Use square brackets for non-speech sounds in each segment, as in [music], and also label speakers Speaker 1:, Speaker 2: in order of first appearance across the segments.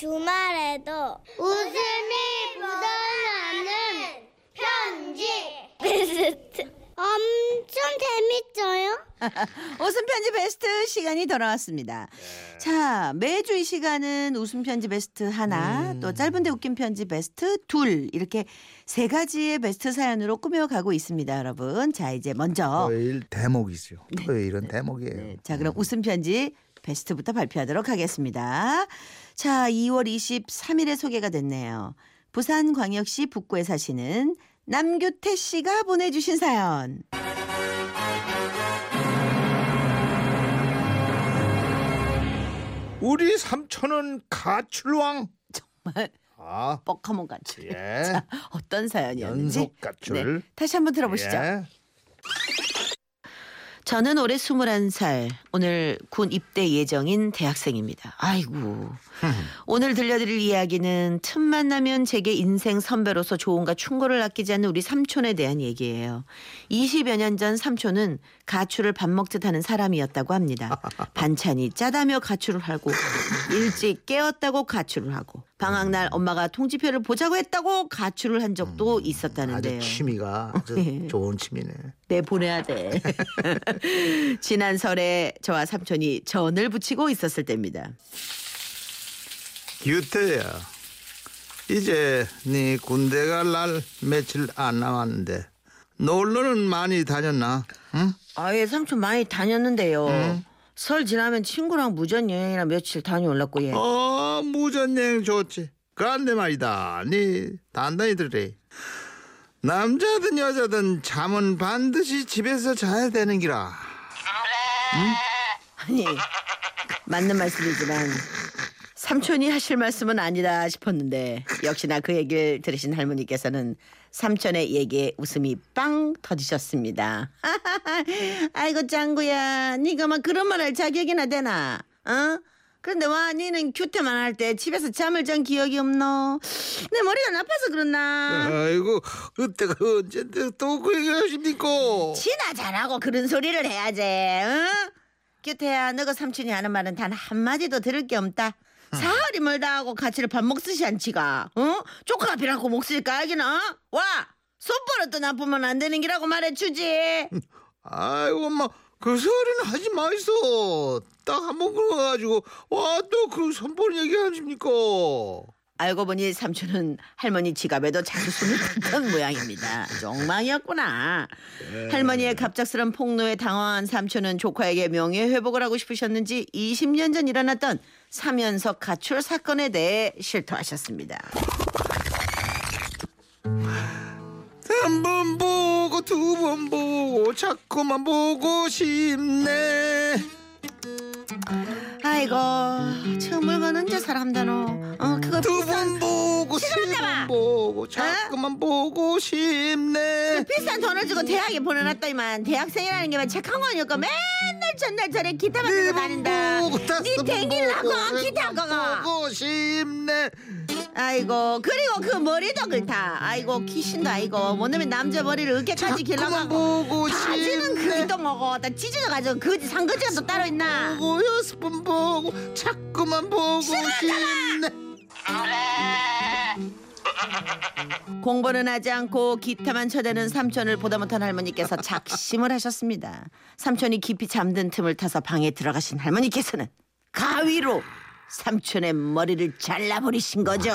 Speaker 1: 주말에도 웃음이 묻어나는 편지 베스트 엄청 재밌어요. [laughs]
Speaker 2: 웃음 편지 베스트 시간이 돌아왔습니다. 자, 매주 이 시간은 웃음 편지 베스트 하나, 또 짧은데 웃긴 편지 베스트 둘 이렇게 세 가지의 베스트 사연으로 꾸며가고 있습니다, 여러분. 자, 이제 먼저
Speaker 3: 토요일 대목이죠. 토요일은 대목이에요.
Speaker 2: 네, 자, 그럼 웃음 편지 베스트부터 발표하도록 하겠습니다. 자, 2월 23일에 소개가 됐네요. 부산광역시 북구에 사시는 남규태 씨가 보내주신 사연.
Speaker 3: 우리 삼촌은 가출왕.
Speaker 2: 정말
Speaker 3: 아,
Speaker 2: 뻑하면 가출.
Speaker 3: 예. [laughs]
Speaker 2: 자, 어떤 사연이었는지
Speaker 3: 연속 가출.
Speaker 2: 네, 다시 한번 들어보시죠.
Speaker 3: 예.
Speaker 2: 저는 올해 21살, 오늘 군 입대 예정인 대학생입니다. 아이고. [laughs] 오늘 들려드릴 이야기는 틈 만 나면 제게 인생 선배로서 조언과 충고를 아끼지 않는 우리 삼촌에 대한 얘기예요. 20여 년 전 삼촌은 가출을 밥 먹듯 하는 사람이었다고 합니다. [laughs] 반찬이 짜다며 가출을 하고 일찍 깨었다고 가출을 하고 방학 날 엄마가 통지표를 보자고 했다고 가출을 한 적도
Speaker 3: 아주
Speaker 2: 있었다는데요.
Speaker 3: 취미가 아주
Speaker 2: 예.
Speaker 3: 좋은 취미네.
Speaker 2: 내 보내야 돼. [laughs] 지난 설에 저와 삼촌이 전을 붙이고 있었을 때입니다.
Speaker 3: 유태야, 이제 네 군대 갈 날 며칠 안 남았는데 놀러는 많이 다녔나? 응?
Speaker 2: 아예 삼촌 많이 다녔는데요.
Speaker 3: 음.
Speaker 2: 설 지나면 친구랑 무전 여행이나 며칠 다녀올랐고 예.
Speaker 3: 어, 무전여행 좋지. 그런데 말이다. 네 단단히 들으래. 남자든 여자든 잠은 반드시 집에서 자야 되는 기라.
Speaker 2: 아니 맞는 말씀이지만 삼촌이 하실 말씀은 아니다 싶었는데 역시나 그 얘기를 들으신 할머니께서는 삼촌의 얘기에 웃음이 빵 터지셨습니다. [laughs] 아이고 짱구야, 네가 막 그런 말 할 자격이나 되나? 어? 그런데 와, 니는 규태만 할 때 집에서 잠을 잔 기억이 없노? 내 머리가 나빠서 그렇나?
Speaker 3: 아이고, 그때가 언제 또그 얘기 하십니까?
Speaker 2: 지나 잘하고 그런 소리를 해야지. 응? 규태야, 너가 삼촌이 하는 말은 단 한마디도 들을 게 없다. 사흘이 멀다 하고 가치를 밥 먹듯이 않지가. 어? 쪼카비라고 목소리 까기나? 어? 와! 손버릇도 나쁘면 안 되는 기라고 말해주지. [laughs]
Speaker 3: 아이고, 엄마, 그 소리는 하지 마이소. 딱 한 번 그러가지고, 와, 또 그 선본 얘기 하십니까?
Speaker 2: 알고 보니 삼촌은 할머니 지갑에도 자주 손을 댔던 [laughs] 모양입니다. 엉망이었구나. 할머니의 갑작스런 폭로에 당황한 삼촌은 조카에게 명예 회복을 하고 싶으셨는지 20년 전 일어났던 사면석 가출 사건에 대해 실토하셨습니다.
Speaker 3: 두 번 보고 자꾸만 보고 싶네.
Speaker 2: 아이고, 저 물건 언제 사람다노? 어, 그거
Speaker 3: 두
Speaker 2: 비싼,
Speaker 3: 번 보고 세
Speaker 2: 시끄럽다 마.
Speaker 3: 번 보고 자꾸만 보고 싶네.
Speaker 2: 비싼 돈을 주고 대학에 보내놨더니만 대학생이라는 게만 착한 거니까 맨날 전날 저래 기타만 들고 다닌다.
Speaker 3: 보고 다섯 네번
Speaker 2: 댕기를 하고
Speaker 3: 보고 세
Speaker 2: 기타
Speaker 3: 번
Speaker 2: 거가.
Speaker 3: 보고 싶네.
Speaker 2: 아이고 그리고 그 머리도 그렇다 아이고 귀신도 아이고 뭐냐면 남자 머리를
Speaker 3: 자꾸만
Speaker 2: 길러가고
Speaker 3: 보고
Speaker 2: 바지는
Speaker 3: 싶네.
Speaker 2: 그기도 뭐고 다 찢어져가지고 거지 상거지가 또 따로 있나
Speaker 3: 보고 번 보고 자꾸만 보고 싶네.
Speaker 2: 공부는 하지 않고 기타만 쳐대는 삼촌을 보다 못한 할머니께서 작심을 하셨습니다 삼촌이 깊이 잠든 틈을 타서 방에 들어가신 할머니께서는 가위로 삼촌의 머리를 잘라버리신 거죠?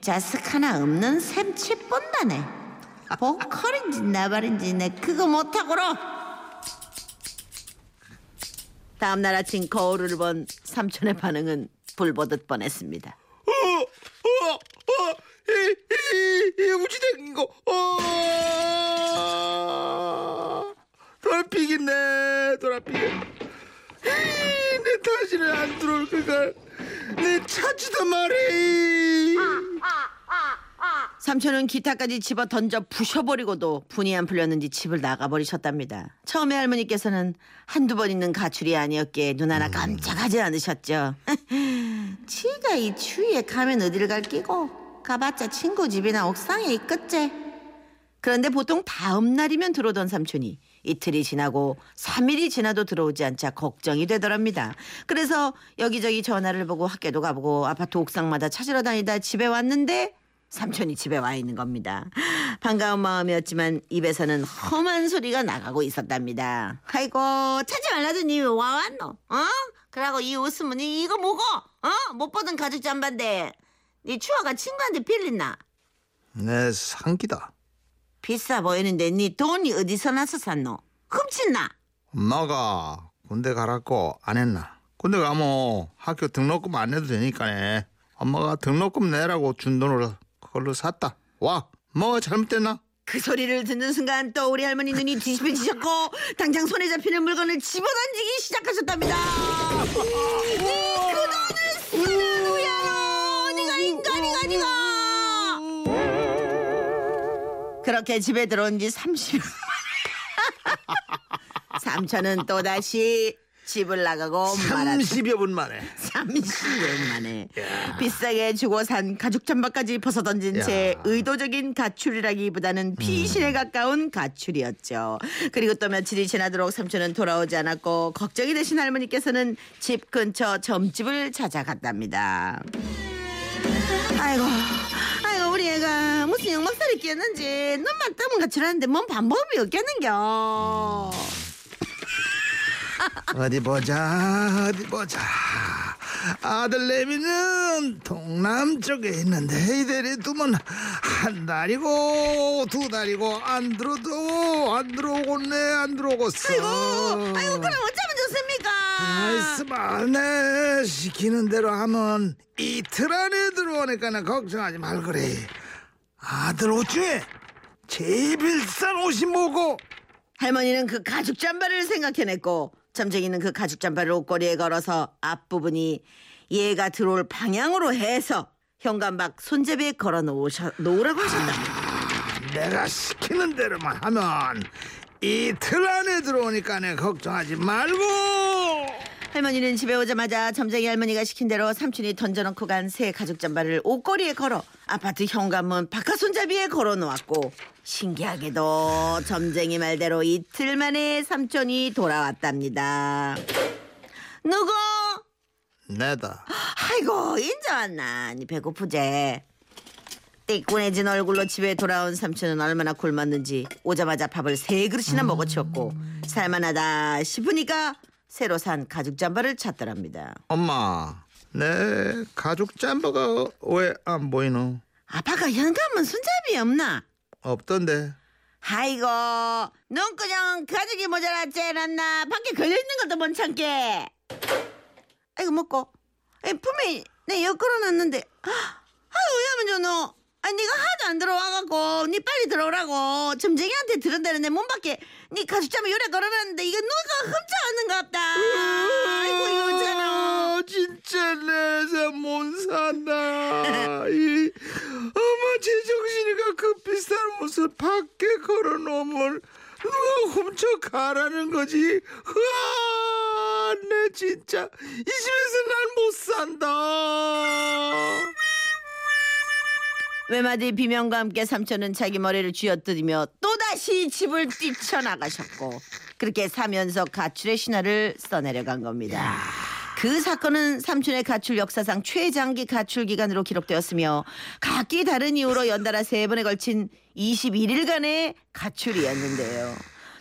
Speaker 2: 자식 하나 없는 셈치 뻔다네. 보컬인지 나발인지 내 그거 못하고로. 다음 날 아침 거울을 본 삼촌의 반응은 불보듯 뻔했습니다.
Speaker 3: 어, 어, 어, 이, 이, 이 우지된 거, 어, 돌피겠네, 돌아피게. 내 다시는 안 들어올 거가, 내 찾지도 말이.
Speaker 2: 삼촌은 기타까지 집어 던져 부셔버리고도 분이 안 풀렸는지 집을 나가버리셨답니다. 처음에 할머니께서는 한두 번 있는 가출이 아니었기에 눈 하나 깜짝하지 않으셨죠. [laughs] 지가 이 추위에 가면 어디를 갈 끼고 가봤자 친구 집이나 옥상에 있겠지. 그런데 보통 다음 날이면 들어오던 삼촌이 이틀이 지나고 3일이 지나도 들어오지 않자 걱정이 되더랍니다. 그래서 여기저기 전화를 보고 학교도 가보고 아파트 옥상마다 찾으러 다니다 집에 왔는데 삼촌이 집에 와 있는 겁니다. 반가운 마음이었지만 입에서는 험한 소리가 나가고 있었답니다. 아이고 찾지 말라더니 왜와 왔노? 어? 그러고 이 웃음은 이- 이거 뭐고? 어? 못 보던 가죽 잠바인데 네 추아가 친구한테 빌렸나?
Speaker 3: 내 상기다.
Speaker 2: 비싸 보이는데 네 돈이 어디서 나서 샀노? 훔친나?
Speaker 3: 엄마가 군대 가라고 안 했나? 군대 가면 학교 등록금 안 내도 되니까네. 엄마가 등록금 내라고 준 돈으로 그걸로 샀다. 와, 뭐가 잘못됐나?
Speaker 2: 그 소리를 듣는 순간 또 우리 할머니 눈이 [laughs] 뒤집어지셨고 당장 손에 잡히는 물건을 집어던지기 시작하셨답니다. [laughs] 그렇게 집에 들어온 지 30일 [laughs] 삼촌은 또다시 집을 나가고 말았다.
Speaker 3: 30여 분 만에.
Speaker 2: 30년 만에 비싸게 주고 산 가죽 잠바까지 벗어던진 채
Speaker 3: 야.
Speaker 2: 의도적인 가출이라기보다는 피신에 가까운 가출이었죠. 그리고 또 며칠이 지나도록 삼촌은 돌아오지 않았고 걱정이 되신 할머니께서는 집 근처 점집을 찾아갔답니다. 아이고, 무슨 역막살이 끼었는지 눈만 뜨면 가출하는데 뭔 방법이 없겠는겨. [laughs]
Speaker 3: 어디 보자, 어디 보자. 아들 내미는 동남 쪽에 있는데 이대리 두면 한 달이고 두 달이고 안 들어도 안 들어오겠네 안 들어오겠어.
Speaker 2: 아이고, 아이고 그럼 어쩌면 좋습니까?
Speaker 3: 아이스마 내 시키는 대로 하면 이틀 안에 들어오니까 걱정하지 말 그래. 아들 옷 중에 제일 비싼 옷이 뭐고?
Speaker 2: 할머니는 그 가죽 잠바를 생각해냈고 점쟁이는 그 가죽 잠바를 옷걸이에 걸어서 앞부분이 얘가 들어올 방향으로 해서 현관밖 손잡이에 걸어 놓으셔, 놓으라고 하셨다.
Speaker 3: 내가 시키는 대로만 하면 이틀 안에 들어오니까 내 걱정하지 말고
Speaker 2: 할머니는 집에 오자마자 점쟁이 할머니가 시킨 대로 삼촌이 던져놓고 간 새 가죽 잠바를 옷걸이에 걸어 아파트 현관문 바깥 손잡이에 걸어 놓았고 신기하게도 점쟁이 말대로 이틀 만에 삼촌이 돌아왔답니다. 누구?
Speaker 3: 내다
Speaker 2: 아이고 인자 왔나 니 배고프제 띠꾸해진 얼굴로 집에 돌아온 삼촌은 얼마나 굶었는지 오자마자 밥을 세 그릇이나 먹어치웠고 살만하다 싶으니까 새로 산 가죽 잠바를 찾더랍니다.
Speaker 3: 엄마 내 가죽 잠바가 왜 안 보이노?
Speaker 2: 아빠가 현관문 손잡이 없나?
Speaker 3: 없던데.
Speaker 2: 아이고 넌 그냥 가죽이 모자랐지 않았나? 밖에 걸려있는 것도 못 참게. 아이고 먹고. 아이, 분명히 내여 걸어 놨는데. 아이고 왜하면 저너 아니 네가 하도 안 들어와갖고 니 빨리 들어오라고. 점쟁이한테 들은다는데 문 밖에 니 잠바 요래 걸어놨는데 이거 누가 훔쳐왔는가 보다. 아이고 이거 어쩌나
Speaker 3: 아, 진짜 내잠못 산다. 이 어머 제정신이가 그 비싼 옷을 밖에 걸어놓으면 누가 훔쳐 가라는 거지? 으아 내 진짜. 이 집에서 난
Speaker 2: 외마디 비명과 함께 삼촌은 자기 머리를 쥐어뜯으며 또다시 집을 뛰쳐나가셨고 그렇게 사면서 가출의 신화를 써내려간 겁니다. 그 사건은 삼촌의 가출 역사상 최장기 가출 기간으로 기록되었으며 각기 다른 이유로 연달아 세 번에 걸친 21일간의 가출이었는데요.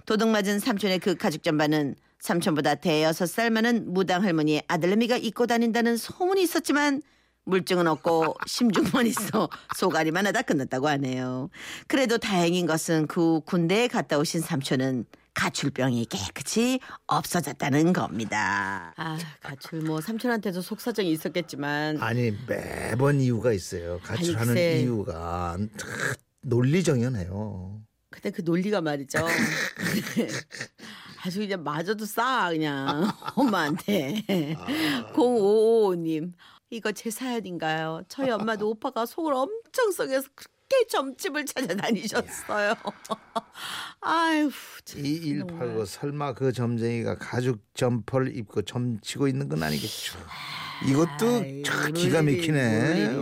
Speaker 2: 도둑맞은 삼촌의 그 가죽 잠바는 삼촌보다 대여섯 살 많은 무당 할머니의 아들내미가 입고 다닌다는 소문이 있었지만 물증은 없고 심증만 있어 소가리만 하다 끝났다고 하네요. 그래도 다행인 것은 그 군대에 갔다 오신 삼촌은 가출병이 깨끗이 없어졌다는 겁니다. 아 가출 뭐 삼촌한테도 속사정이 있었겠지만
Speaker 3: 아니 매번 이유가 있어요 가출하는
Speaker 2: 글쎄.
Speaker 3: 이유가 다 논리정연해요
Speaker 2: 근데 그 논리가 말이죠. 아주 그냥 맞아도 싸 그냥 [laughs] 엄마한테. 0555님 이거 제 사연인가요? 저희 엄마도 [laughs] 오빠가 속을 엄청 썩여서 그렇게 점집을 찾아다니셨어요. [laughs] 참.
Speaker 3: 2189 설마 그 점쟁이가 가죽 점퍼를 입고 점치고 있는 건 아니겠죠 이것도
Speaker 2: 아이, 참뭘
Speaker 3: 기가 막히네.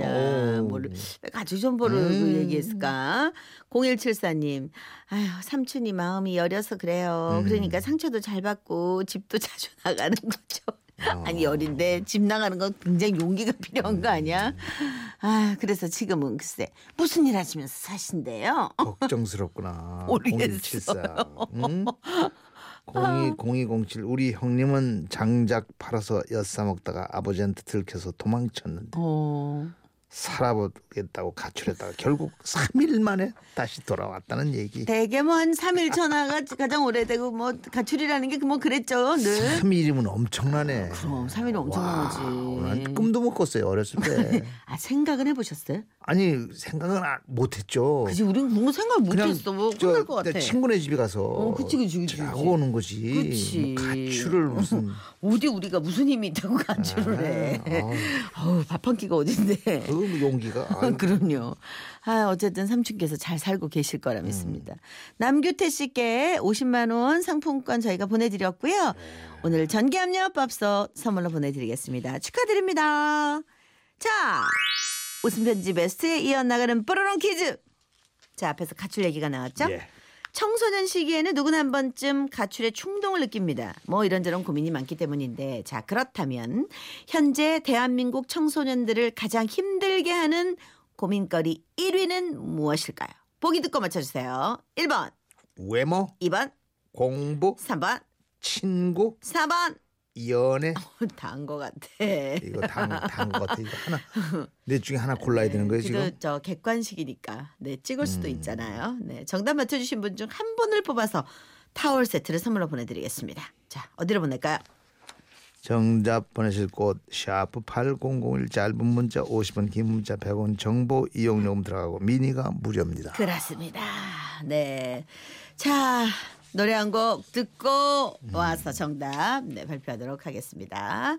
Speaker 2: 왜 가출 정보를
Speaker 3: 음.
Speaker 2: 그 얘기했을까? 0174님, 아휴, 삼촌이 마음이 여려서 그래요.
Speaker 3: 음.
Speaker 2: 그러니까 상처도 잘 받고 집도 [laughs] 자주 나가는 거죠.
Speaker 3: 어.
Speaker 2: 아니, 어린데 집 나가는 건 굉장히 용기가 [laughs] 필요한 거 아니야? 아, 그래서 지금은 글쎄, 무슨 일 하시면서 사신대요?
Speaker 3: 걱정스럽구나. [laughs]
Speaker 2: 모르겠어요.
Speaker 3: 0174. 응? 020207 우리 형님은 장작 팔아서 엿사 먹다가 아버지한테 들켜서 도망쳤는데
Speaker 2: 어.
Speaker 3: 살아보겠다고 가출했다가 결국 3일 만에 다시 돌아왔다는 얘기.
Speaker 2: 대개 뭐 한 3일 전화가 가장 오래되고 뭐 가출이라는 게 뭐 그랬죠. 늘.
Speaker 3: 3일이면 엄청나네.
Speaker 2: 그럼 3일은 엄청난
Speaker 3: 와,
Speaker 2: 거지.
Speaker 3: 난 꿈도 못 꿨어요 어렸을 때. [laughs]
Speaker 2: 아 생각은 해보셨어요?
Speaker 3: 아니 생각은 안- 못했죠.
Speaker 2: 그지 우리는 거 생각 못했어.
Speaker 3: 뭐저
Speaker 2: 끝날 것 같아.
Speaker 3: 내 친구네 집에 가서
Speaker 2: 어, 그치, 그치, 그치,
Speaker 3: 자고. 오는 거지.
Speaker 2: 그치.
Speaker 3: 뭐 가출을 무슨 [laughs]
Speaker 2: 어디 우리가 무슨 힘이 있다고 가출을 해.
Speaker 3: 아우.
Speaker 2: 어우 밥한 끼가 어딘데.
Speaker 3: 그 용기가 [laughs]
Speaker 2: 그럼요. 아, 어쨌든 삼촌께서 잘 살고 계실 거라
Speaker 3: 음.
Speaker 2: 믿습니다. 남규태 씨께 50만 원 상품권 저희가 보내드렸고요.
Speaker 3: 네.
Speaker 2: 오늘 전기압력 밥솥 선물로 보내드리겠습니다. 축하드립니다. 자, 웃음 편지 베스트에 이어 나가는 뽀로롱 퀴즈. 자, 앞에서 가출 얘기가 나왔죠?
Speaker 3: 예.
Speaker 2: 청소년 시기에는 누구나 한 번쯤 가출의 충동을 느낍니다. 뭐 이런저런 고민이 많기 때문인데 자 그렇다면 현재 대한민국 청소년들을 가장 힘들게 하는 고민거리 1위는 무엇일까요? 보기 듣고 맞춰주세요. 1번,
Speaker 3: 외모,
Speaker 2: 2번,
Speaker 3: 공부,
Speaker 2: 3번,
Speaker 3: 친구,
Speaker 2: 4번.
Speaker 3: 연애
Speaker 2: 다한 것 같아.
Speaker 3: 이거 단단것 같아. 이거 하나 [laughs] 넷 중에 하나 골라야 되는 거예요 지금.
Speaker 2: 저 객관식이니까 네 찍을 수도
Speaker 3: 음.
Speaker 2: 있잖아요. 네 정답 맞춰주신 분 중 한 분을 뽑아서 타월 세트를 선물로 보내드리겠습니다. 자 어디로 보낼까요?
Speaker 3: 정답 보내실 곳 샤프 8001 짧은 문자 50원 긴 문자 100원 정보 이용요금 들어가고 미니가 무료입니다.
Speaker 2: 그렇습니다. 네. 자, 노래 한 곡 듣고 와서 정답 네, 발표하도록 하겠습니다.